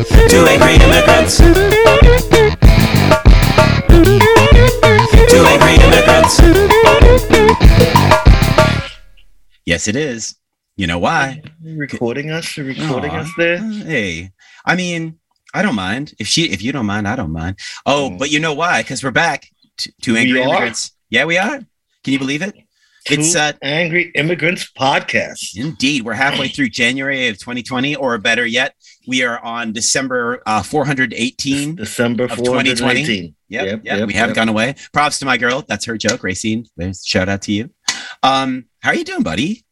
Two angry immigrants. Two angry immigrants. Yes, it is. You know why? recording us, recording Aw. us there. Hey, I mean, I don't mind if she if you don't mind, I don't mind. Oh, Mm. but you know why? Because we're back. T- Two We angry are? immigrants. Yeah, we are. Can you believe it? It's Two uh, Angry Immigrants podcast. Indeed, we're halfway through January of 2020, or better yet, we are on December uh, 418. December 2020. 418. Yep, Yep, yep, we haven't yep. gone away. Props to my girl. That's her joke, Racine. There's shout out to you. Um, how are you doing, buddy?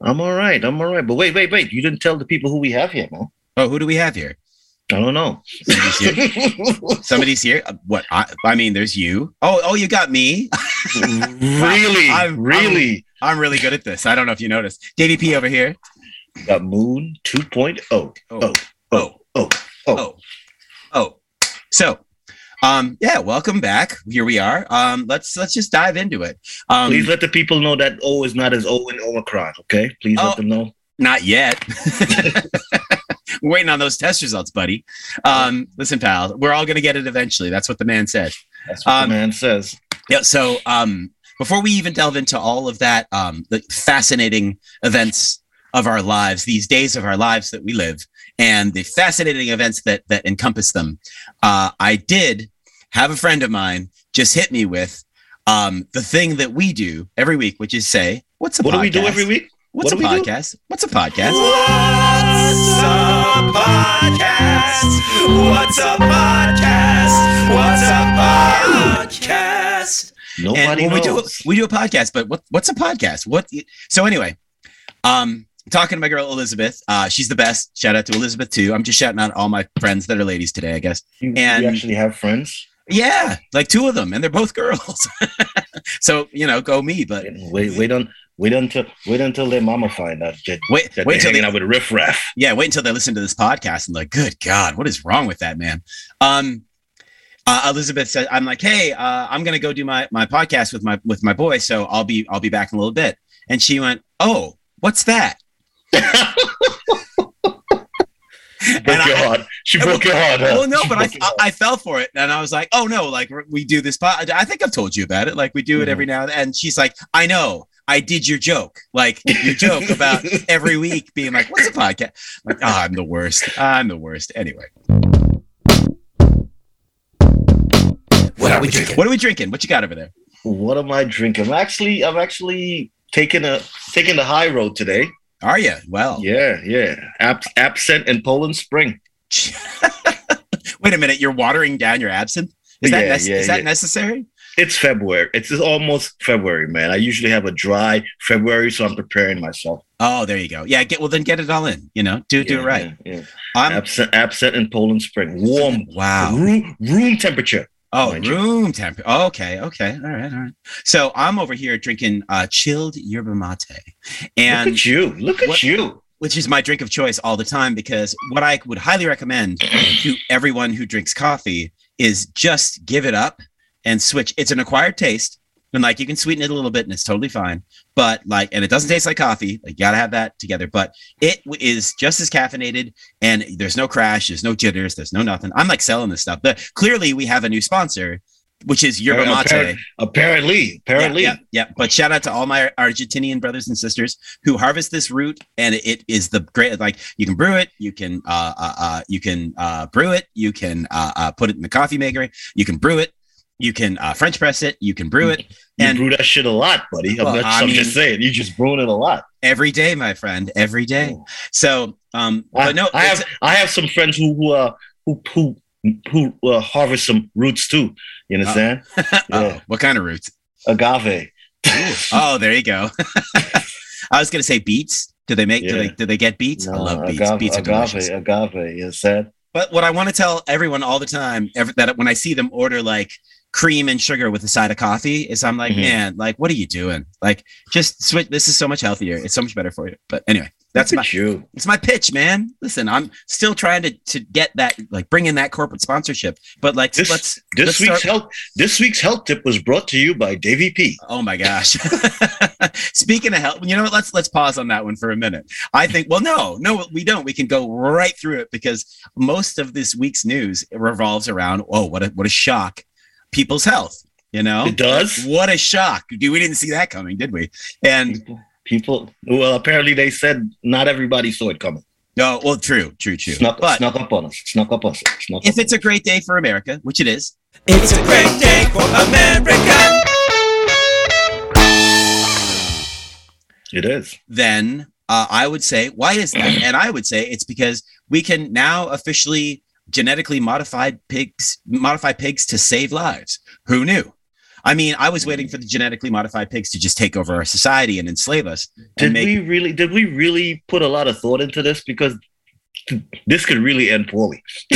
I'm all right. I'm all right. But wait, wait, wait. You didn't tell the people who we have here, man. Oh, who do we have here? I don't know. Somebody's here. Somebody's here. Uh, what? I, I mean, there's you. Oh, oh, you got me. really? I'm- really? I'm really good at this. I don't know if you noticed. Davey P over here. got Moon 2.0. Oh, Oh, oh, oh, oh, oh. So, um, yeah, welcome back. Here we are. Um, let's let's just dive into it. Um, Please let the people know that O is not as O in Omicron, okay? Please Oh. let them know. Not yet. We're waiting on those test results, buddy. Um, listen, pal, we're all gonna get it eventually. That's what the man said. That's what Um, the man says. Yeah. So, um, before we even delve into all of that, um, the fascinating events of our lives, these days of our lives that we live, and the fascinating events that that encompass them, uh, I did have a friend of mine just hit me with um, the thing that we do every week, which is say, "What's a What podcast? do we do every week? What's what a we do? podcast? What's a podcast?" What's a podcast? What's a podcast? What's a podcast? Nobody and when we do we do a podcast, but what what's a podcast? What so anyway, um talking to my girl Elizabeth. Uh she's the best. Shout out to Elizabeth too. I'm just shouting out all my friends that are ladies today, I guess. you, and- you actually have friends? Yeah, like two of them, and they're both girls. so, you know, go me, but Wait, wait on, wait until, wait until their mama find out that, wait that wait till they, out with Riff Raff. yeah, wait until they listen to this podcast and like, good God, what is wrong with that man? Um uh, Elizabeth said, "I'm like, hey, uh, I'm gonna go do my my podcast with my with my boy, so I'll be I'll be back in a little bit." And she went, "Oh, what's that?" Broke And your I- heart. She Well, broke your heart. huh? Well, no, She but I, I. I fell for it, and I was like, "Oh no, like we do this pod. I think I've told you about it. Like we do it every mm-hmm. now and then." And she's like, "I know, I did your joke, like your joke about every week being like, what's a podcast?" Like, oh, I'm the worst. I'm the worst. Anyway, What are we drinking? what are we drinking? What you got over there? What am I drinking? I'm actually, I'm actually taking a taking the high road today. Are you well? Yeah, yeah. Ab- absent in Poland Spring. Wait a minute, you're watering down your absinthe. Is that Yeah, nec- yeah, is that yeah. necessary? It's February. It's almost February, man. I usually have a dry February, so I'm preparing myself. Oh, there you go. Yeah, get well then get it all in. You know, do do it right. Yeah. I'm um, Absent, absent in Poland Spring. Warm, wow. room, room temperature. Oh, room temp. Oh, okay, okay, all right, all right. So I'm over here drinking uh, chilled yerba mate, Look and at you. Look at What- you. which is my drink of choice all the time because what I would highly recommend to everyone who drinks coffee is just give it up and switch. It's an acquired taste, and like you can sweeten it a little bit, and it's totally fine. But like, and it doesn't taste like coffee. Like, you gotta have that together. But it is just as caffeinated, and there's no crash, there's no jitters, there's no nothing. I'm like selling this stuff. But clearly, we have a new sponsor, which is yerba mate. appar- Apparently, apparently. Yeah, yeah, yeah. But shout out to all my Argentinian brothers and sisters who harvest this root, and it is the great. Like you can brew it, you can uh, uh, uh you can uh, brew it, you can uh, uh, put it in the coffee maker, you can brew it, you can uh, French press it, you can brew it You And- brew that shit a lot, buddy. I'm, not, I'm mean- just saying, you just brewing it a lot. every day, my friend, every day. So, um, I, but no, I have I have some friends who who uh, who who, who uh, harvest some roots too. You understand? oh, yeah. what kind of roots? Agave. Oh, there you go. I was gonna say beets. Do they make? Do they? Do they get beets? I love beets. agave, beets are delicious. agave, agave. You understand? But what I want to tell everyone all the time, every, that when I see them order like cream and sugar with a side of coffee, is I'm like, Mhm. man, like, what are you doing? Like, just switch. This is so much healthier. It's so much better for you. But anyway, That's Look my you. it's my pitch, man. Listen, I'm still trying to to get that like bring in that corporate sponsorship. But like This let's this let's week's start- health this week's health tip was brought to you by Davy P. Oh my gosh. Speaking of health, you know what? Let's let's pause on that one for a minute. I think well no, no we don't. We can go right through it because most of this week's news revolves around oh what a what a shock. People's health, you know? It does. What a shock. Dude, we didn't see that coming, did we? And People, people well apparently they said not everybody saw it coming. no, well true, true, true. Snuck, But snuck up on us. Snuck up on us. Snuck if up it's a great day for America, which it is, It's a great day for America. it is. then uh, I would say, why is that? And I would say it's because we can now officially genetically modified pigs, modify pigs to save lives. Who knew? I mean, I was waiting for the genetically modified pigs to just take over our society and enslave us. Did make- we really did we really put a lot of thought into this? Because this could really end poorly.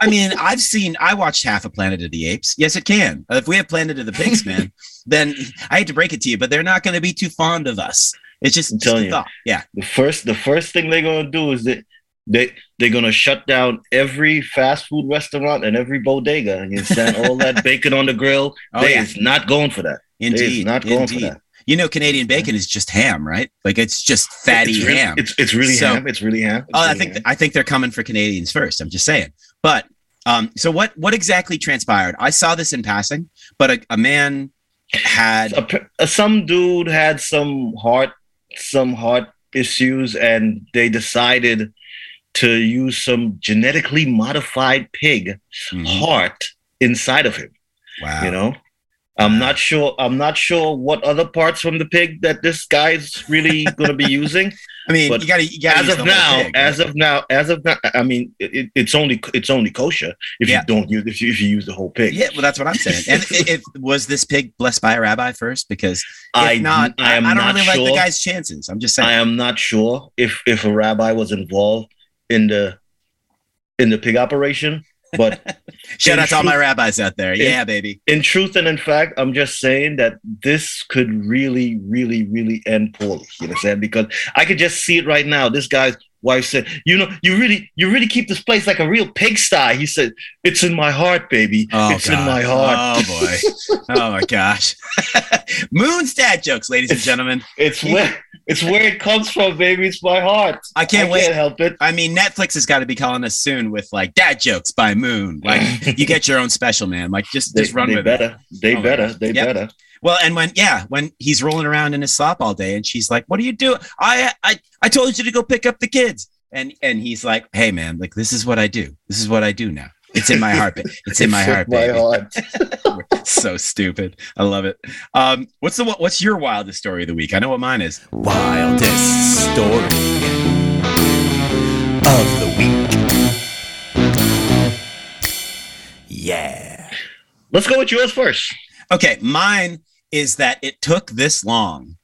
I mean, I've seen, I watched half a Planet of the Apes. Yes, it can. If we have Planet of the Pigs, man, then I hate to break it to you, but they're not going to be too fond of us. It's just, just a you. thought. Yeah. the first the first thing they're gonna do is that they they're gonna shut down every fast food restaurant and every bodega and you stand all that bacon on the grill. Oh, they yeah. is not going for that. Indeed. not going for that. You know, Canadian bacon is just ham, right? Like it's just fatty it's really, ham. It's it's really So- ham. It's really ham. It's Oh, I think ham. I think they're coming for Canadians first. I'm just saying. But um, so what what exactly transpired? I saw this in passing, but a, a man had a, some dude had some heart some heart issues and they decided to use some genetically modified pig Mhm. heart inside of him wow. you know i'm not sure i'm not sure what other parts from the pig that this guy's really going to be using I mean, but you got to you got as of now as of now as of now i mean it, it's only it's only kosher if Yeah. you don't use if you, if you use the whole pig yeah, well, that's what I'm saying. And was this pig blessed by a rabbi first? Because I, not, I, I am I don't not really sure. like the guy's chances. I'm just saying. I am not sure if if a rabbi was involved in the in the pig operation, but Shout out to all my rabbis out there. in- Yeah, baby. in truth and in fact, I'm just saying that this could really, really, really end poorly. You know what I'm saying? Because I could just see it right now. This guy's wife said, "You know, you really, you really keep this place like a real pigsty." He said, "It's in my heart, baby. Oh, it's in my heart. Oh boy. oh my gosh. Moon stat jokes, ladies and gentlemen. It's where it's where it comes from, baby. It's my heart. I can't I wait. Can't help it." I mean, Netflix has got to be calling us soon with like dad jokes by Moon. Like you get your own special, man. Like just They, just run they with it. better. They Oh better. They Yep. better. Well, and when yeah, when he's rolling around in his slop all day, and she's like, "What are you doing? I I I told you to go pick up the kids." And and he's like, "Hey, man, like this is what I do. This is what I do now. It's in my heart. It's in my heart, baby." heart. so stupid. I love it. Um, what's the what's your wildest story of the week? I know what mine is. Wildest story of the week. Yeah. Let's go with yours first. Okay, mine is that it took this long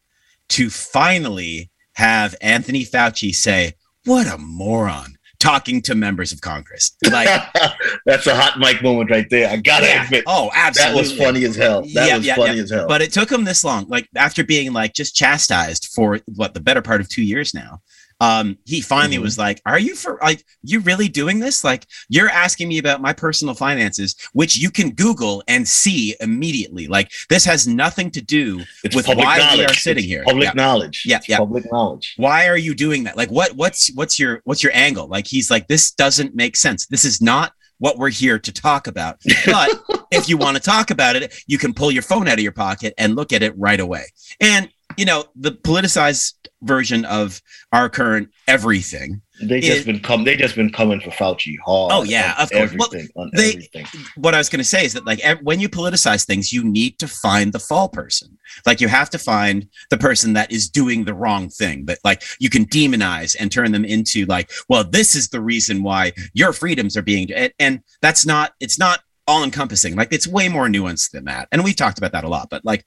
to finally have Anthony Fauci say, "What a moron." Talking to members of Congress, like That's a hot mic moment right there. I gotta Yeah. admit, oh, that was funny as hell. That Yeah, was yeah, funny as hell. But it took him this long, like after being like just chastised for what the better part of two years now. Um, he finally Mhm. was like, "Are you for like you really doing this? Like you're asking me about my personal finances, which you can Google and see immediately. Like this has nothing to do it's with why we are sitting It's here. Public Yeah. knowledge. Yeah, yeah. Public knowledge. why are you doing that like what what's what's your what's your angle like he's like this doesn't make sense this is not what we're here to talk about but if you want to talk about it you can pull your phone out of your pocket and look at it right away and you know the politicized version of our current everything They just It- been come. They just been coming for Fauci hard. Oh, yeah, of course. Well, Everything on they- everything. what I was going to say is that like ev- when you politicize things, you need to find the fall person. Like you have to find the person that is doing the wrong thing that like you can demonize and turn them into like, well, this is the reason why your freedoms are being, and, and that's not, it's not all encompassing. Like it's way more nuanced than that. And we've talked about that a lot, but like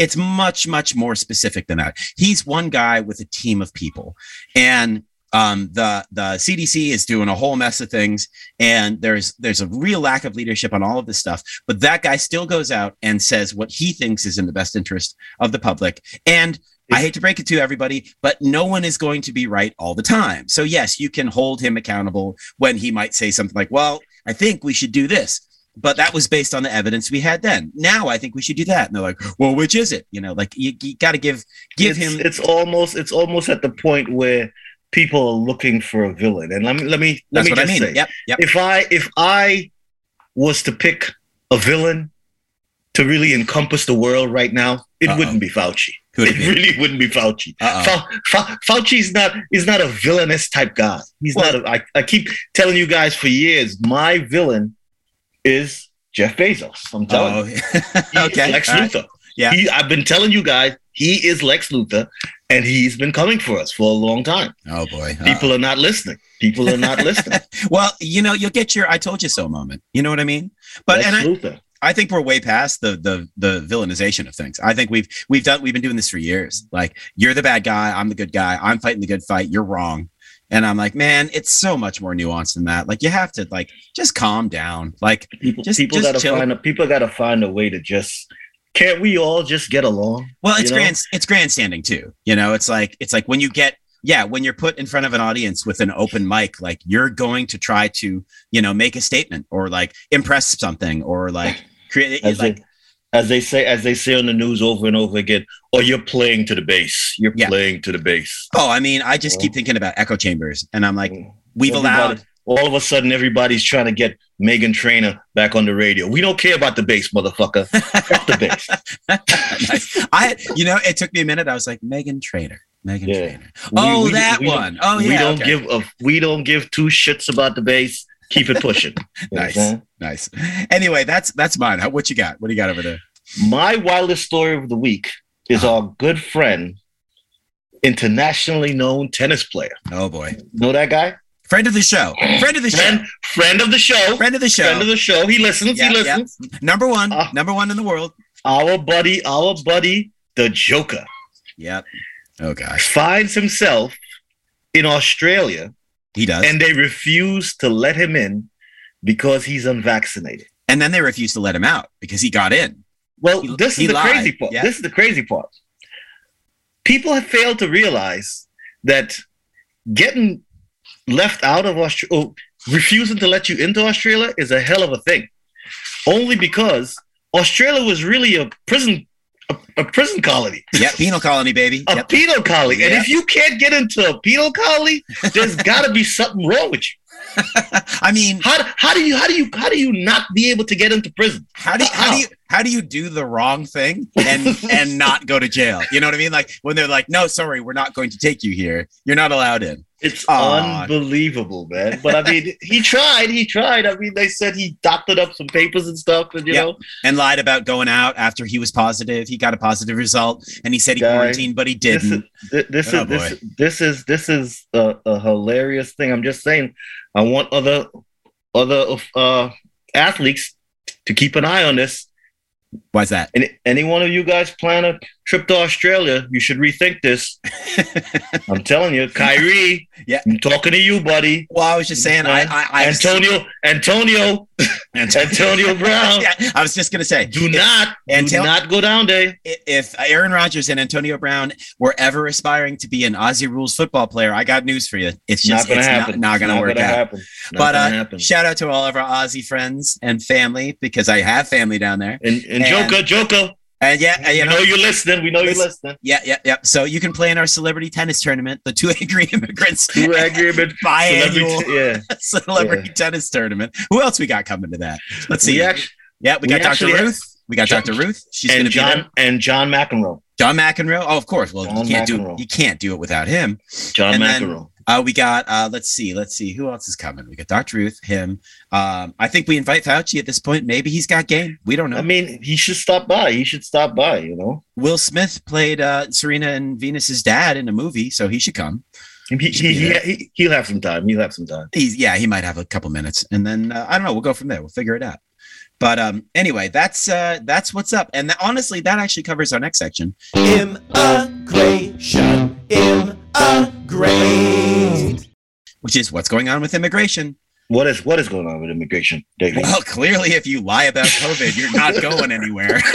it's much, much more specific than that. He's one guy with a team of people and um, the the CDC is doing a whole mess of things, and there's there's a real lack of leadership on all of this stuff. But that guy still goes out and says what he thinks is in the best interest of the public, and I hate to break it to everybody, but no one is going to be right all the time. So yes, you can hold him accountable when he might say something like, "Well, I think we should do this." But that was based on the evidence we had then. Now I think we should do that. And they're like, "Well, which is it?" You know, like you, you got to give give it's, him It's almost it's almost at the point where people are looking for a villain. And let me let me let That's me what I just mean. say, Yep, yep. if I if I was to pick a villain to really encompass the world right now, it Uh-oh. wouldn't be Fauci. Who'd It be? really wouldn't be Fauci. Fau- Fauci's not is not a villainous type guy. He's Well- not. A, I, I keep telling you guys for years, my villain is Jeff Bezos. I'm telling Oh, you, okay. Lex all right. Luthor. Yeah. He, I've been telling you guys, he is Lex Luthor, and he's been coming for us for a long time. Oh boy. Uh-oh. People are not listening. People are not listening. well, you know, you'll get your "I told you so" moment. You know what I mean? But Lex and I, Luthor. I think we're way past the the the villainization of things. I think we've we've done we've been doing this for years. Like you're the bad guy, I'm the good guy. I'm fighting the good fight. You're wrong. And I'm like, man, it's so much more nuanced than that. Like you have to like just calm down. Like People, Just- people just gotta chill. find a people gotta find a way to just. Can't we all just get along? Well, it's You know? grand. It's grandstanding too. You know, it's like it's like when you get yeah when you're put in front of an audience with an open mic, like you're going to try to you know make a statement or like impress something or like create like as they say, as they say on the news over and over again. Or you're playing to the base. You're Yeah. playing to the base. oh I mean I just Well- keep thinking about echo chambers and I'm like we've allowed All of a sudden, everybody's trying to get Meghan Trainor back on the radio. We don't care about the bass, motherfucker. Fuck the bass. nice. I you know it took me a minute. I was like Meghan Trainor, Meghan Yeah. Trainor. Oh, We- we- that we one. Oh we don't okay. give a we don't give two shits about the bass. Keep it pushing. You know what I'm Nice. nice. Anyway, that's that's mine. How, what you got? What do you got over there? My wildest story of the week is Uh-huh. our good friend, internationally known tennis player. Oh boy, Know that guy? friend of the show. Friend of the show. Friend, friend of the show. Friend of the show. Friend of the show. He listens. Yeah, he yeah. listens. Number one. Ah. number one in the world. Our buddy, our buddy, the Joker, Yep. Oh gosh, finds himself in Australia he does. And, they refuse to let him in because he's unvaccinated. And then they refuse to let him out because he got in. Well, He- this is the lied, crazy part. yeah. This is the crazy part. People have failed to realize that getting left out of Australia, refusing to let you into Australia is a hell of a thing. Only because Australia was really a prison, a, a prison colony, Yeah, Penal colony, baby. a Yep. penal colony. And if you can't get into a penal colony, there's got to be something wrong with you. I mean, How, how do you how do you how do you not be able to get into prison? how do you, how do you how do you do the wrong thing and and not go to jail? You know what I mean? Like when they're like, "No, sorry, we're not going to take you here. You're not allowed in." It's unbelievable, man. But I mean, he tried. He tried. I mean, they said he doctored up some papers and stuff, and you Yeah. know, And lied about going out after he was positive. He got a positive result, and he said he Guy, quarantined, but he this is didn't. thi- this Oh, is this, this is this is a, a hilarious thing. I'm just saying. I want other other uh, athletes to keep an eye on this. Why's that? And any one of you guys plan a trip to Australia, you should rethink this. I'm telling you, Kyrie. Yeah. I'm talking to you, buddy. Well, I was just saying, I, I, I Antonio, Antonio, Antonio Brown. yeah, I was just gonna say, Do if- not, and do not go down there. if Aaron Rodgers and Antonio Brown were ever aspiring to be an Aussie rules football player, I got news for you. It's just not gonna it's happen. not, not gonna It's work gonna out. Happen. Not But uh, shout out to all of our Aussie friends and family because I have family down there. And, and, and- Joker, Joker, And yeah, uh, we you know, know, you're listening. We know you're listening. yeah, yeah, yeah. So you can play in our celebrity tennis tournament, the two angry immigrants Two agreement, biannual celebrity, yeah. celebrity tennis tournament. Who else we got coming to that? Let's see. We actually, yeah, we we got Dr. Ruth. We got John- Dr. Ruth. She's and to be there. John and John McEnroe. John McEnroe. Oh, of course. Well, you can't do you can't do it without him. John And McEnroe. Uh, we got uh, let's see, let's see who else is coming. We got Dr. Ruth, him. Um, I think we invite Fauci at this point. Maybe he's got game. We don't know. I mean, he should stop by. He should stop by. You know, Will Smith played uh, Serena and Venus's dad in a movie, so he should come. He, he, he, he, he'll have some time. He'll have some time. He's yeah, he might have a couple minutes, and then uh, I don't know. We'll go from there. We'll figure it out. But um, anyway, that's uh, that's what's up, and th- honestly, that actually covers our next section. Immigration. Immigrate. Which is what's going on with immigration. What is what is going on with immigration, David? Well, clearly, if you lie about COVID, you're not going anywhere.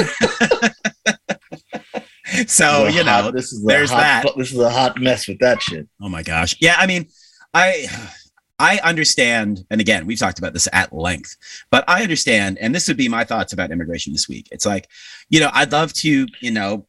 So you know, hot- this is there's hot, that. This is a hot mess with that shit. Oh my gosh. Yeah, I mean, I I understand, and again, we've talked about this at length, but I understand, and this would be my thoughts about immigration this week. It's like, you know, I'd love to, you know,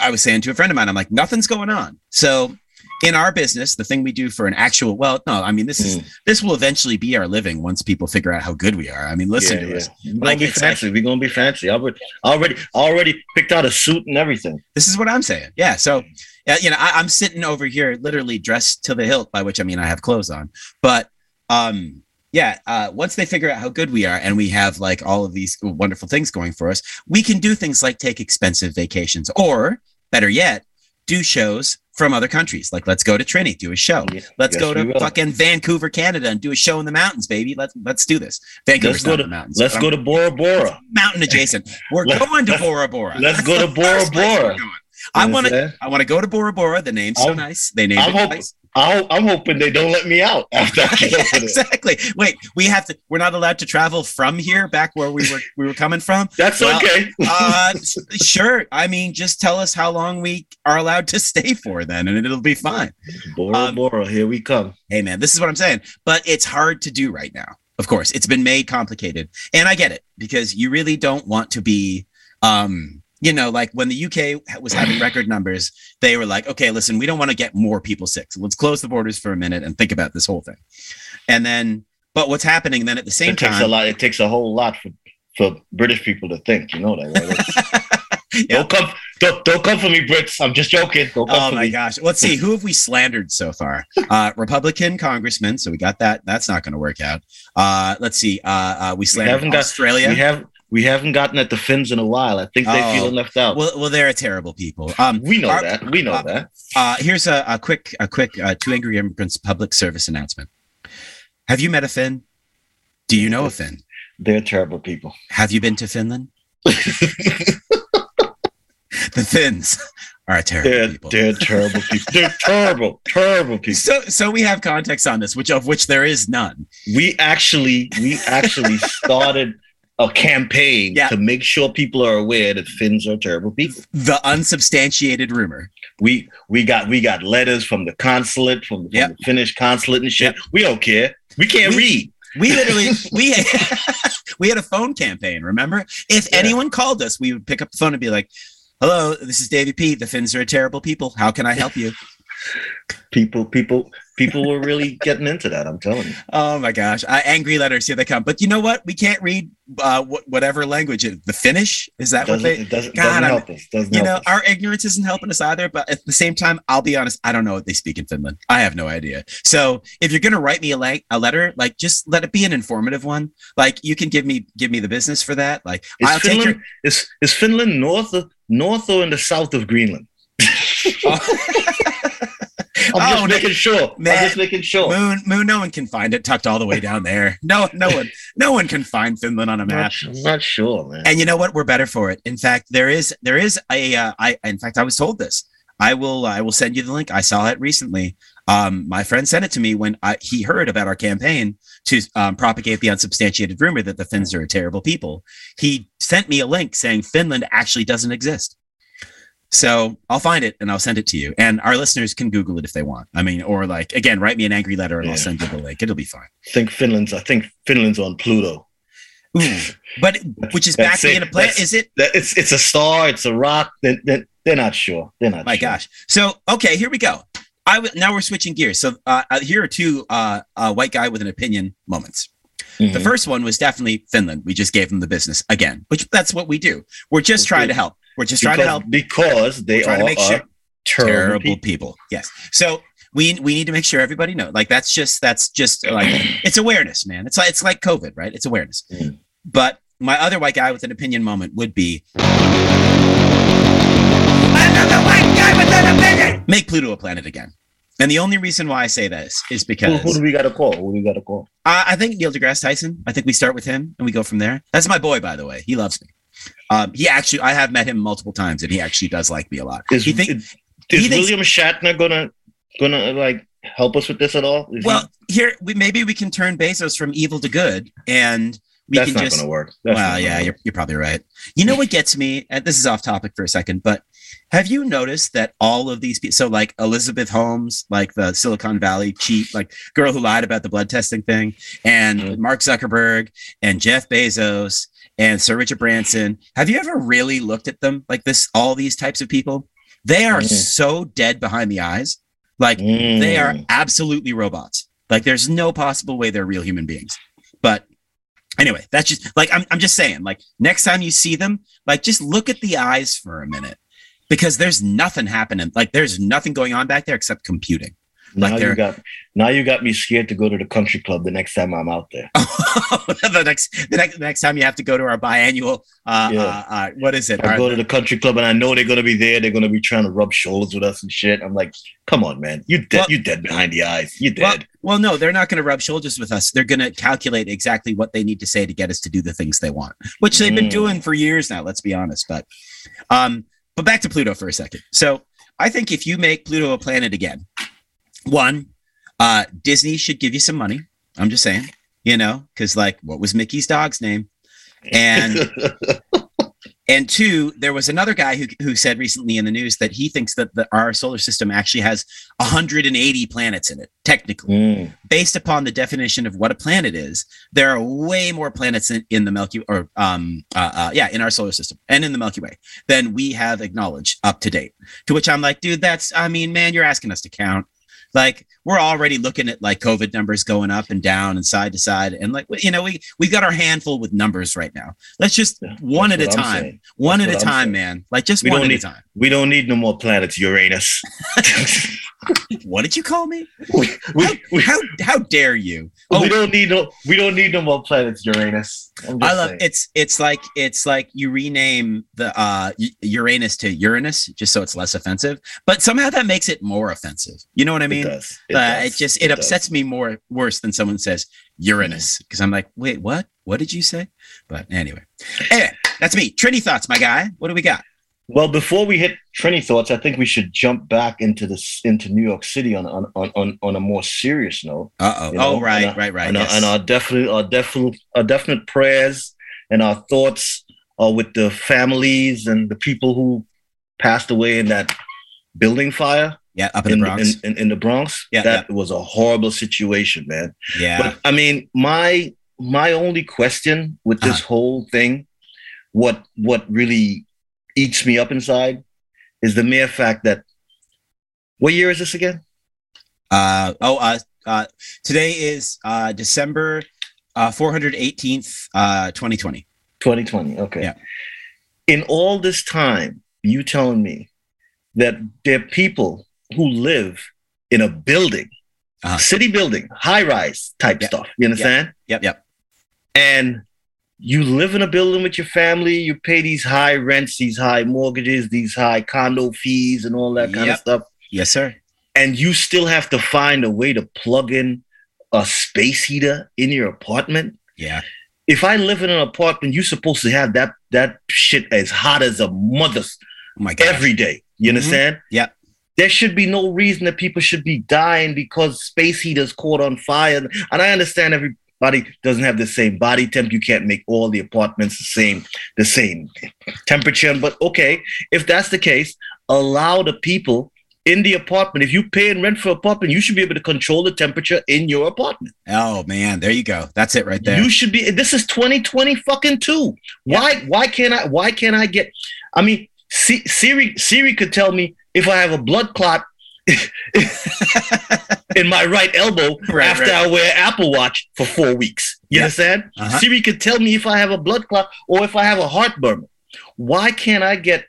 I was saying to a friend of mine, I'm like, nothing's going on. So in our business, the thing we do for an actual, well, no, I mean, this is this will eventually be our living once people figure out how good we are. I mean, listen yeah, to yeah. us. We're Like, gonna be it's like- We're gonna be fancy. I already, already, already picked out a suit and everything. This is what I'm saying. Yeah. So, uh, you know, I, I'm sitting over here, literally dressed to the hilt, by which I mean I have clothes on. But, um, yeah, uh, once they figure out how good we are and we have like all of these wonderful things going for us, we can do things like take expensive vacations, or better yet, do shows from other countries. Like, let's go to Trinity, do a show. Yeah, Let's yes, go to fucking Vancouver, Canada, and do a show in the mountains, baby. Let's let's do this. Vancouver's Let's go to the mountains. let's go to Bora Bora. mountain adjacent. We're going to Bora Bora. let's go to Bora first place we're Bora. I want to. I want to go to Bora Bora. The name's so I'm- nice. They named I'm it hoping- nice. I, I'm hoping they don't let me out after I get over there. exactly. Wait, we have to. We're not allowed to travel from here back where we were. We were coming from. That's Well, okay. Uh, sure. I mean, just tell us how long we are allowed to stay for, then, and it'll be fine. Bora um, Bora, here we come. Hey, man, this is what I'm saying. But it's hard to do right now. Of course, it's been made complicated, and I get it because you really don't want to be. Um, you know, like when the UK was having record numbers, they were like, okay, listen, we don't want to get more people sick. So let's close the borders for a minute and think about this whole thing. And then, but what's happening then at the same It takes a time? lot. It takes a whole lot for, for British people to think. You know that, right? Yeah. Don't come. Don't, don't come for me, Brits. I'm just joking. Oh my me. gosh. Let's see. Who have we slandered so far? Uh, Republican congressman. So we got that. That's not going to work out. Uh, let's see. Uh, uh, we slandered got- Australia. We have we haven't gotten at the Finns in a while. I think they Oh. feel left out. well, well, they're a terrible people. Um, we know our- that. We know uh, that. Uh, here's a, a quick, a quick uh, two angry immigrants public service announcement. Have you met a Finn? Do you know a Finn? They're terrible people. Have you been to Finland? the Finns are a terrible They're people. they're terrible people. They're terrible, terrible people. So, so we have context on this, which of which there is none. We actually we actually started a campaign Yeah. to make sure people are aware that Finns are terrible people. The unsubstantiated rumor. We we got we got letters from the consulate, from, from Yep. the Finnish consulate and shit. We don't care. We can't We- read. We literally we we had a phone campaign. Remember, if Yeah. anyone called us, we would pick up the phone and be like, "Hello, this is Davy P. The Finns are a terrible people. How can I help you?" People people people were really getting into that. I'm telling you. Oh my gosh, uh, angry letters here they come. But you know what? We can't read uh, wh- whatever language it, the Finnish is that what Doesn't, they. it doesn't, God, doesn't help us. Doesn't You help know, us. our ignorance isn't helping us either. But at the same time, I'll be honest, I don't know what they speak in Finland. I have no idea. So if you're gonna write me a, la- a letter, like just let it be an informative one. Like you can give me give me the business for that. Like Is I'll take your. Finland is is Finland north of north or in the south of Greenland? I'm Oh, just no. making sure. Man. I'm just making sure. Moon, moon. No one can find it tucked all the way down there. No, no one, no one can find Finland on a map. not, I'm not sure, man. And you know what? We're better for it. In fact, there is there is a uh, I in fact I was told this. I will I will send you the link. I saw it recently. Um, my friend sent it to me when I, he heard about our campaign to um, propagate the unsubstantiated rumor that the Finns are a terrible people. He sent me a link saying Finland actually doesn't exist. So I'll find it and I'll send it to you. And our listeners can Google it if they want. I mean, or like again, write me an angry letter and I'll send you the link. It'll be fine. I think Finland's. I think Finland's on Pluto. Ooh, but which is back in a planet? Is it? That it's it's a star. It's a rock. They're, they're, they're not sure. They're not. My sure. gosh. So okay, here we go. I w- now we're switching gears. So uh, uh, here are two uh, uh, white guy with an opinion moments. Mhm. The first one was definitely Finland. We just gave them the business again, which that's what we do. We're just Okay. trying to help. We're just trying to help because they We're to make sure- terrible, terrible people. people. Yes. So we we need to make sure everybody knows. Like that's just that's just like it's awareness, man. It's like it's like COVID, right? It's awareness. Mm. But my other white guy with an opinion moment would be Another white guy with an opinion. make Pluto a planet again. And the only reason why I say this is because who do we got to call? Who do we got to call? Uh, I think Neil deGrasse Tyson. I think we start with him and we go from there. That's my boy, by the way. He loves me. Um, he actually, I have met him multiple times, and he actually does like me a lot. Is, he think, is, he thinks- William Shatner gonna gonna like help us with this at all? Is he- well, here we maybe we can turn Bezos from evil to good, and we that's can not just. gonna work. That's well, not yeah, gonna you're, you're probably right. You know what gets me? And this is off topic for a second, but Have you noticed that all of these people, so like Elizabeth Holmes, like the Silicon Valley cheat, like girl who lied about the blood testing thing, and Mhm. Mark Zuckerberg and Jeff Bezos and Sir Richard Branson, have you ever really looked at them like this? All these types of people, they are Mhm. so dead behind the eyes. Like they are Mm. absolutely robots. Like there's no possible way they're real human beings. But anyway, that's just like I'm I'm just saying, like next time you see them, like just look at the eyes for a minute. Because there's nothing happening. Like there's nothing going on back there except computing. Now like you got now you got me scared to go to the country club the next time I'm out there. the next the next the next time you have to go to our biannual uh, Yeah. uh, uh what is it? I Our- go to the country club and I know they're gonna be there. They're gonna be trying to rub shoulders with us and shit. I'm like, come on, man, you dead. Well- you dead behind the eyes. You well, dead. well, no, they're not going to rub shoulders with us. They're going to calculate exactly what they need to say to get us to do the things they want, which they've been Mm. doing for years now. Let's be honest. But, um, but back to Pluto for a second. So I think if you make Pluto a planet again, one, uh, Disney should give you some money. I'm just saying, you know, because like, what was Mickey's dog's name? And and two, there was another guy who, who said recently in the news that he thinks that the, our solar system actually has 180 planets in it, technically Mm. based upon the definition of what a planet is, there are way more planets in, in the Milky or um uh, uh yeah in our solar system and in the Milky Way than we have acknowledged up to date. To which I'm like, dude, that's I mean, man, you're asking us to count. Like we're already looking at like COVID numbers going up and down and side to side, and like you know we we got our handful with numbers right now. Let's just Yeah, one at a I'm time, saying. one at That's a what I'm time, saying. man. Like just We one don't at need- a time. We don't need no more planets, Uranus. What did you call me? we, we, we, How how dare you? Oh, we don't need no we don't need no more planets, Uranus. I love saying. it's it's like it's like you rename the uh Uranus to Uranus just so it's less offensive, but somehow that makes it more offensive. You know what I It mean? does. Uh, does. it just it, does. upsets me more worse than someone says Uranus because I'm like, wait, what? What did you say? But anyway, anyway, that's me. Trini thoughts, my guy. What do we got? Well, before we hit Trini thoughts, I think we should jump back into this into New York City on on on, on, on a more serious note. Uh oh. You know, Oh right, uh, right, right. And, our- yes. and our definite our definite our definite prayers and our thoughts are with the families and the people who passed away in that building fire yeah, up in, in the Bronx. in, in, in the Bronx. Yeah, that was a horrible situation, man. yeah. But I mean, my my only question with this Uh-huh. whole thing, what what really eats me up inside, is the mere fact that what year is this again? Uh oh. Uh, uh today is uh December uh 418th uh 2020. 2020. Okay. Yeah. In all this time, you telling me that there are people who live in a building, Uh-huh. city building, high rise type Yeah. stuff. You understand? Yep, yep. and you live in a building with your family, you pay these high rents, these high mortgages, these high condo fees, and all that kind Yep. of stuff, Yes, sir. and you still have to find a way to plug in a space heater in your apartment. Yeah. If I live in an apartment, you're supposed to have that that shit as hot as a mother's Oh my god. every day. You Mhm. understand? Yep. There should be no reason that people should be dying because space heaters caught on fire. And I understand everybody doesn't have the same body temp. You can't make all the apartments the same, the same temperature. But okay, if that's the case, allow the people in the apartment. If you pay and rent for an apartment, you should be able to control the temperature in your apartment. Oh man, there you go. That's it right there. You should be. This is 2020 fucking two. Why? Why can't I? Why can't I get? I mean, Si- Siri. Siri could tell me if I have a blood clot in my right elbow Right, after right. I wear Apple Watch for four weeks. You Yeah. understand? Uh-huh. Siri could tell me if I have a blood clot or if I have a heartburn. Why can't I get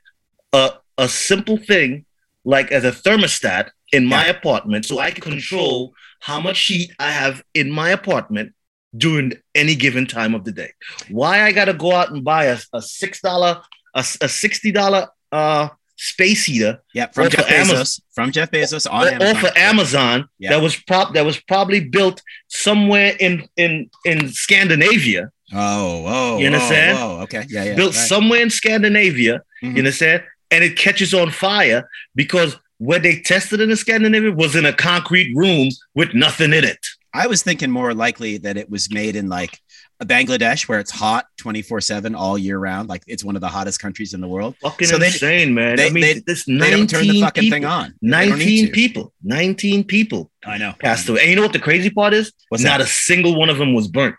a a simple thing like as a thermostat in my apartment so I can control how much heat I have in my apartment during any given time of the day? Why I gotta go out and buy a, a six dollar a, a sixty dollar uh space heater Yeah, from Jeff Amazon- Bezos. From Jeff Bezos on Amazon. or for Amazon Yeah. that was prop that was probably built somewhere in in in Scandinavia, Oh, oh, You understand? Oh, oh, okay, yeah, yeah. built right. somewhere in Scandinavia. Mhm. You understand? And it catches on fire because where they tested it in Scandinavia was in a concrete room with nothing in it. I was thinking more likely that it was made in like Bangladesh, where it's hot 24 7 all year round. Like it's one of the hottest countries in the world. Fucking So they- insane, man. they- I mean, they- this They 19 don't turn the fucking people, thing on. They don't need 19 people, 19 people I know. passed away. And you know what the crazy part is? What's Not that? a single one of them was burnt.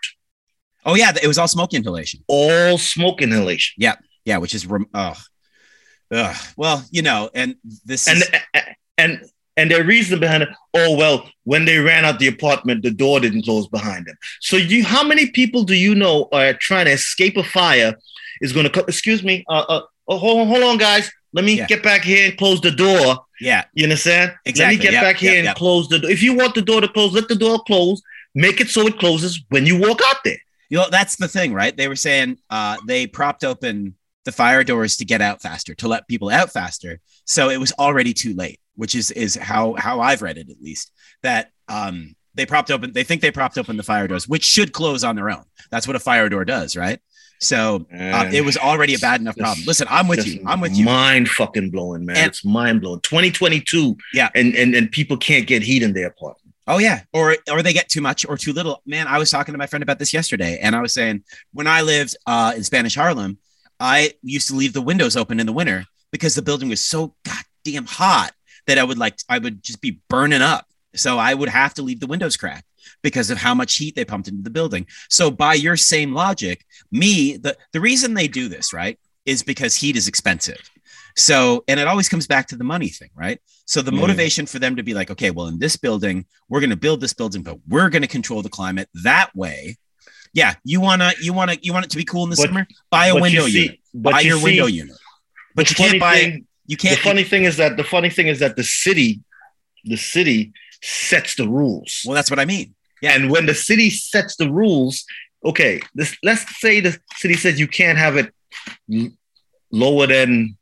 Oh, yeah. It was all smoke inhalation. All smoke inhalation. Yeah. Yeah, which is, rem- oh, ugh. well, you know, and this And is, and and their reason behind it, oh well, when they ran out the apartment, the door didn't close behind them. So you how many people do you know are trying to escape a fire is gonna co- excuse me, uh, uh oh, hold on, hold on, guys. Let me Yeah. get back here and close the door. yeah, You understand? Exactly. Let me get Yep, back here yep, and yep. close the door. If you want the door to close, let the door close. Make it so it closes when you walk out there. you know, that's the thing, right? They were saying uh, they propped open the fire doors to get out faster, to let people out faster. So it was already too late, which is is how how I've read it at least. That um, they propped open, they think they propped open the fire doors, which should close on their own. That's what a fire door does, right? So uh, it was already a bad enough problem. Listen, I'm with you. I'm with you. Mind fucking blowing, man. And- it's mind blowing. 2022. Yeah. And, and and people can't get heat in their apartment. Oh yeah, or or they get too much or too little. Man, I was talking to my friend about this yesterday, and I was saying when I lived uh, in Spanish Harlem, I used to leave the windows open in the winter because the building was so goddamn hot that I would like I would just be burning up. So I would have to leave the windows cracked because of how much heat they pumped into the building. So by your same logic, me the the reason they do this right is because heat is expensive. So, and it always comes back to the money thing, right? So the Mm. motivation for them to be like, okay, well, in this building, we're going to build this building, but we're going to control the climate that way. Yeah, you wanna, you wanna, you want it to be cool in the But- summer? Buy a window see- unit. Buy you your see, window unit. But you can't buy. thing- you the can't. funny thing is that the funny thing is that the city, the city sets the rules. well, that's what I mean. Yeah. And when the city sets the rules, okay, this let's say the city says you can't have it l- lower than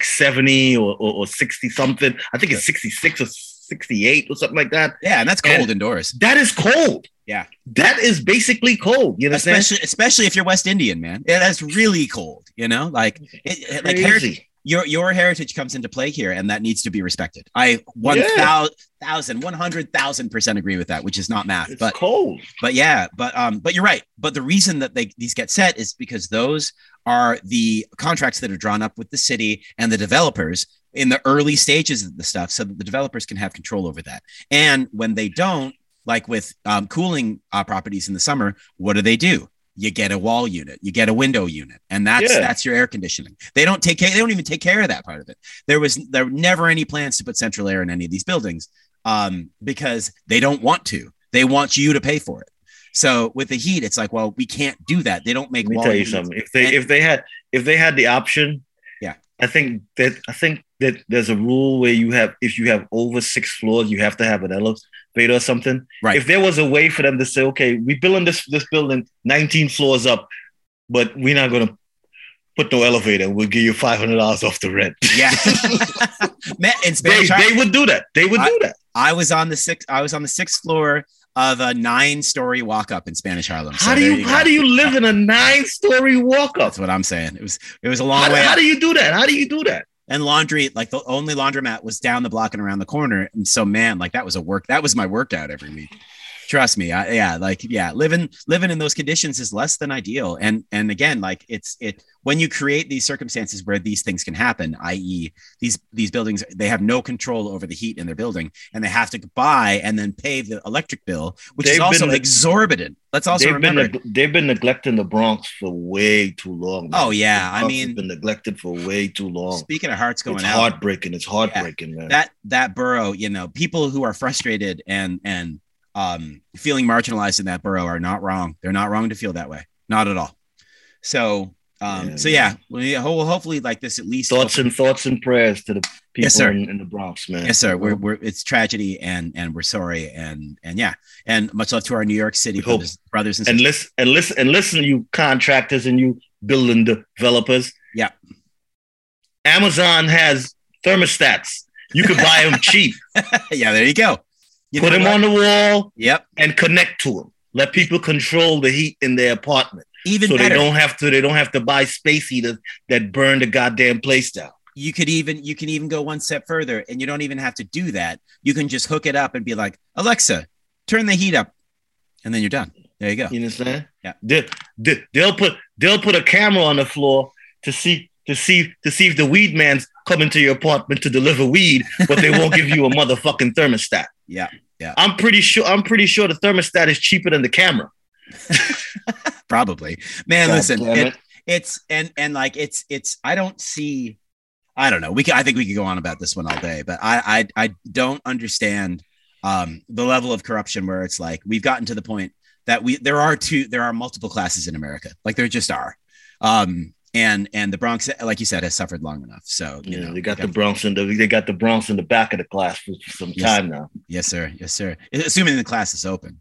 70 or, or, or 60 something. I think it's 66 or 68 or something like that. Yeah, and that's And- cold indoors, That is cold. Yeah. That is basically cold. You know, especially especially if you're West Indian, man. Yeah, that's really cold. You know, like it, like heritage. Your your heritage comes into play here, and that needs to be respected. I one Yeah. thou- thousand, one hundred thousand percent agree with that, which is not math, It's but cold. but yeah, but um, but you're right. But the reason that they these get set is because those are the contracts that are drawn up with the city and the developers in the early stages of the stuff, so that the developers can have control over that. And when they don't, like with um, cooling uh, properties in the summer, what do they do? You get a wall unit, you get a window unit, and that's Yeah. that's your air conditioning. They don't take care. They don't even take care of that part of it. There was there were never any plans to put central air in any of these buildings um, because they don't want to. They want you to pay for it. So with the heat, it's like, well, we can't do that. They don't make Let me wall tell you units. something. If they And- if they had if they had the option, Yeah. I think that I think that there's a rule where you have if you have over six floors, you have to have an elevator or something. Right. If there was a way for them to say, okay, we building this this building 19 floors up, but we're not gonna put no elevator. We'll give you five hundred dollars off the rent. Yeah. Man, in they, Spanish, they would do that. They would I- do that. I was on the sixth. I was on the sixth floor of a nine-story walk-up in Spanish Harlem. So how do you, go. how do you live in a nine story walk up? That's what I'm saying. It was it was a long How, way. how do you do that? How do you do that? And laundry, like the only laundromat was down the block and around the corner. And so, man, like that was a work. That was my workout every week. Trust me. I, yeah, like yeah, living living in those conditions is less than ideal. And and again, like it's it when you create these circumstances where these things can happen, i.e., these these buildings they have no control over the heat in their building, and they have to buy and then pay the electric bill, which is They've also been exorbitant. Let's also they've remember. been they've been neglecting the Bronx for way too long. man. Oh, yeah, I mean- been neglected for way too long. Speaking of hearts going it's out, heartbreaking. It's heartbreaking, man. that that borough, you know, people who are frustrated and and um, feeling marginalized in that borough are not wrong. They're not wrong to feel that way, not at all. So, um, Yeah, so yeah, we ho- hopefully like this at least. thoughts and thoughts and prayers to the people Yes, in, in the Bronx, man. yes, sir. We're, we're it's tragedy and and we're sorry and and yeah, and much love to our New York City brothers, brothers and and listen and listen and listen, you contractors and you building developers. Yeah. Amazon has thermostats. You could buy them cheap. yeah, there you go. You Put them what? on the wall Yep. and connect to them. Let people control the heat in their apartment, Even so better. they don't have to. They don't have to buy space heaters that burn the goddamn place down. you could even you can even go one step further and you don't even have to do that you can just hook it up and be like alexa turn the heat up, and then you're done. There you go. You understand? Yeah. They, they, they'll put they'll put a camera on the floor to see to see to see if the weed man's coming to your apartment to deliver weed, but they won't give you a motherfucking thermostat. Yeah, yeah. I'm pretty sure I'm pretty sure the thermostat is cheaper than the camera. Probably, man. God listen, it- it. it's and and like it's it's. I don't see. I don't know. We can, I think we could go on about this one all day, but I I I don't understand um the level of corruption where it's like we've gotten to the point that we there are two there are multiple classes in America. Like there just are. Um and and the Bronx, like you said, has suffered long enough. So you Yeah, know, they got the Bronx in the they got the Bronx in the back of the class for some Yes. time now. Yes, sir. Yes, sir. Assuming the class is open,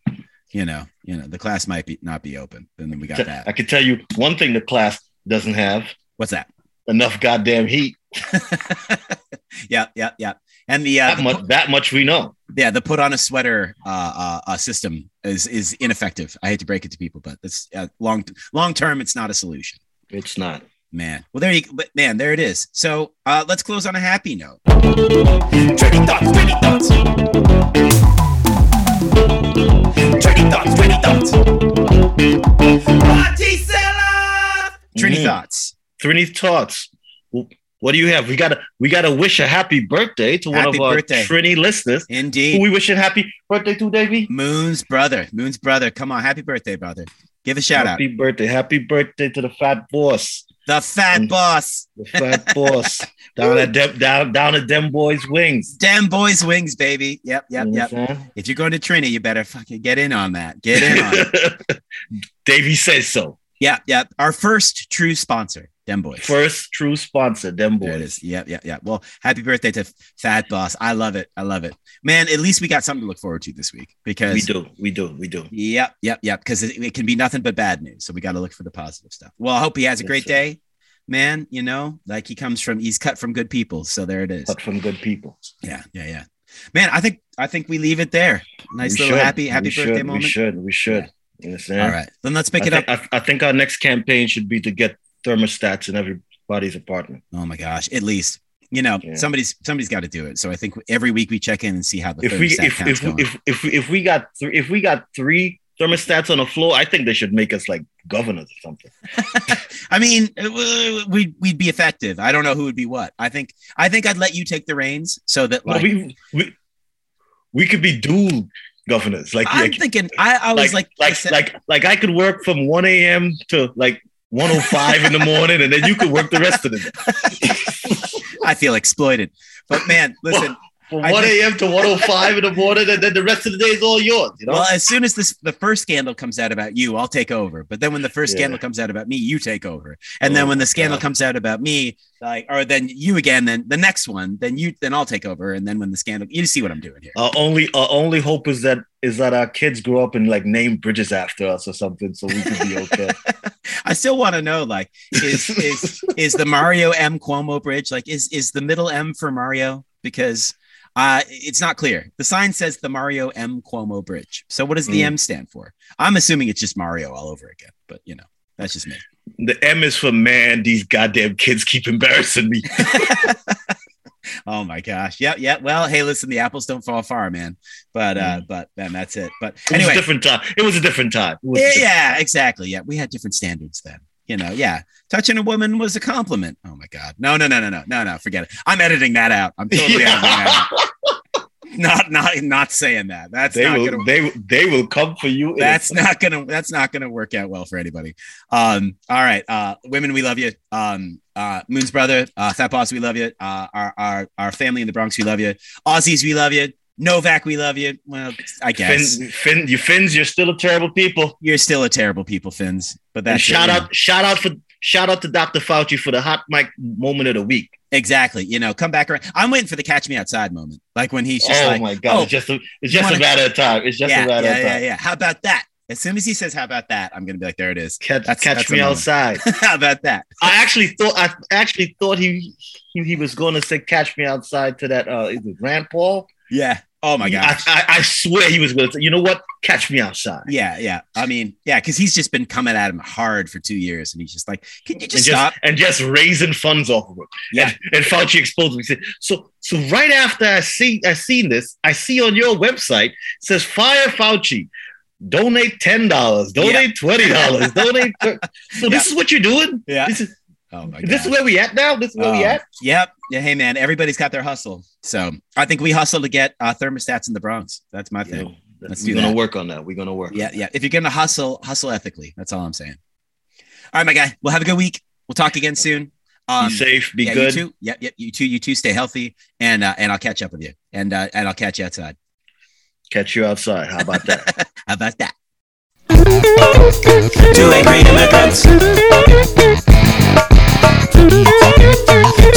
you know, you know, the class might be not be open. And then we got that. I can tell you one thing the class doesn't have What's that? enough goddamn heat. yeah, yeah, yeah. And the, uh, That the much that much we know. yeah, the put on a sweater uh, uh, uh, system is is ineffective. I hate to break it to people, but it's uh, long long term. It's not a solution, It's not. man. Well, there you, but man, there it is. So uh, let's close on a happy note. Trendy thoughts, trendy thoughts. Trendy thoughts, trendy thoughts. Party seller. Trini Mhm. thoughts. Trini thoughts. What do you have? We gotta we gotta wish a happy birthday to one Happy of our birthday. Trini listeners. Who Indeed, we wishing happy birthday to, Davey? Moon's brother. Moon's brother. Come on, happy birthday, brother. Give a shout out. happy birthday. Happy birthday to the fat boss. The fat And- boss. The fat boss. Down at them down down at them boys' wings. Damn boys wings, baby. Yep, yep, You yep. If you're going to Trini, you better fucking get in on that. Get in on it. Davey says so. Yeah, yeah. Our first true sponsor, Dem Boys. First true sponsor, them There it boys. is. Yeah, yeah, yeah. Well, happy birthday to Fat Boss. I love it. I love it. Man, at least we got something to look forward to this week because We do, we do, we do. Yep, yep, yep. Because it, it can be nothing but bad news. So we got to look for the positive stuff. Well, I hope he has a great day, man. You know, like he comes from, he's cut from good people. So there it is. Cut from good people. Yeah, yeah, yeah. Man, I think I think we leave it there. Nice We little should. happy happy We birthday should, moment. We should, we should. You understand? All right, then let's pick I it up. I, I think our next campaign should be to get thermostats in everybody's apartment. Oh my gosh, at least you know Yeah. somebody's somebody's got to do it. So I think every week we check in and see how the If we if if, going. if if if we got three if we got three thermostats on the floor, I think they should make us like governors or something. I mean, uh, we'd we'd be effective. I don't know who would be what. I think I think I'd let you take the reins so that like we we we could be dual governors. Like I'm like thinking. I, I was like like I said- like like I could work from one a.m. to like 105 in the morning, and then you could work the rest of the day. I feel exploited. But man, listen. From 1 a.m. to 105 in the morning, and then the rest of the day is all yours. You know, Well, as soon as this the first scandal comes out about you, I'll take over. But then when the first Yeah. scandal comes out about me, you take over. And then Oh when the scandal God. comes out about me, like or then you again, then the next one, then you then I'll take over. And then when the scandal, you see what I'm doing here. our only our only hope is that is that our kids grow up and like name bridges after us or something, so we can be okay. I still want to know, like, is is is the Mario M Cuomo bridge like is is the middle M for Mario? Because uh it's not clear. The sign says the Mario M Cuomo bridge. So what does the Mm. M stand for? I'm assuming it's just Mario all over again, but you know, that's just me. the M is for man. These goddamn kids keep embarrassing me. Oh my gosh. Yeah, yeah. Well, hey, listen, the apples don't fall far, man. But uh, but man, that's it. But It was a anyway, different time. It was a different time. It was a yeah, different- yeah, exactly. Yeah, we had different standards then. You know, yeah. Touching a woman was a compliment. Oh my god. No, no, no, no, no, no, no. Forget it. I'm editing that out. I'm totally editing that out. Not, not, not saying that. That's they not will. gonna. They they will come for you. That's not gonna. That's not gonna work out well for anybody. Um. All right. Uh. Women, we love you. Um. Uh. Moon's brother. Uh. Fat boss, we love you. Uh. Our our our family in the Bronx, we love you. Aussies, we love you. Novak, we love you. Well, I guess Finn, Finn, you Finns, you're still a terrible people. you're still a terrible people, Finns. But that that's it, shout know. out, shout out for, shout out to Dr. Fauci for the hot mic moment of the week. Exactly. You know, come back around. I'm waiting for the catch me outside moment. Like when he's just oh like, my god, oh, it's just a, it's just wanna- a matter of time. It's just yeah, a matter yeah, of yeah, time. yeah. How about that? As soon as he says, "How about that?" I'm gonna be like, "There it is." Catch, That's- catch that's me outside. How about that? I actually thought I actually thought he he, he was going to say catch me outside to that uh is it Rand Paul? Yeah. Oh my I. I, I swear he was going to you know what? Catch me outside. Yeah, yeah. I mean, yeah, because he's just been coming at him hard for two years, and he's just like, "Can you and just just stop?" and just raising funds off of him. Yeah. And, and Fauci exposed me. He said, so so right after I see I seen this, I see on your website it says fire Fauci. Donate ten dollars, donate twenty dollars, donate. thir-" So this is what you're doing. Yeah. This is Oh my this is where we at now. This is where we Oh, at. Yep. Yeah. Hey, man. Everybody's got their hustle. So I think we hustle to get uh, thermostats in the Bronx. That's my You thing. know, Let's we're do gonna that. work on that. We're gonna work. Yeah, yeah. If you're gonna hustle, hustle ethically. That's all I'm saying. All right, my guy. Well, have a good week. We'll talk again soon. Um, be safe. Be yeah, good. You too. Yep, yep. You too. You too. Stay healthy, and uh, and I'll catch up with you, and uh, and I'll catch you outside. Catch you outside. How about that? How about that? Two angry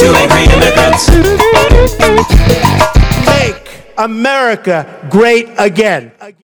Two angry immigrants. Make America great again.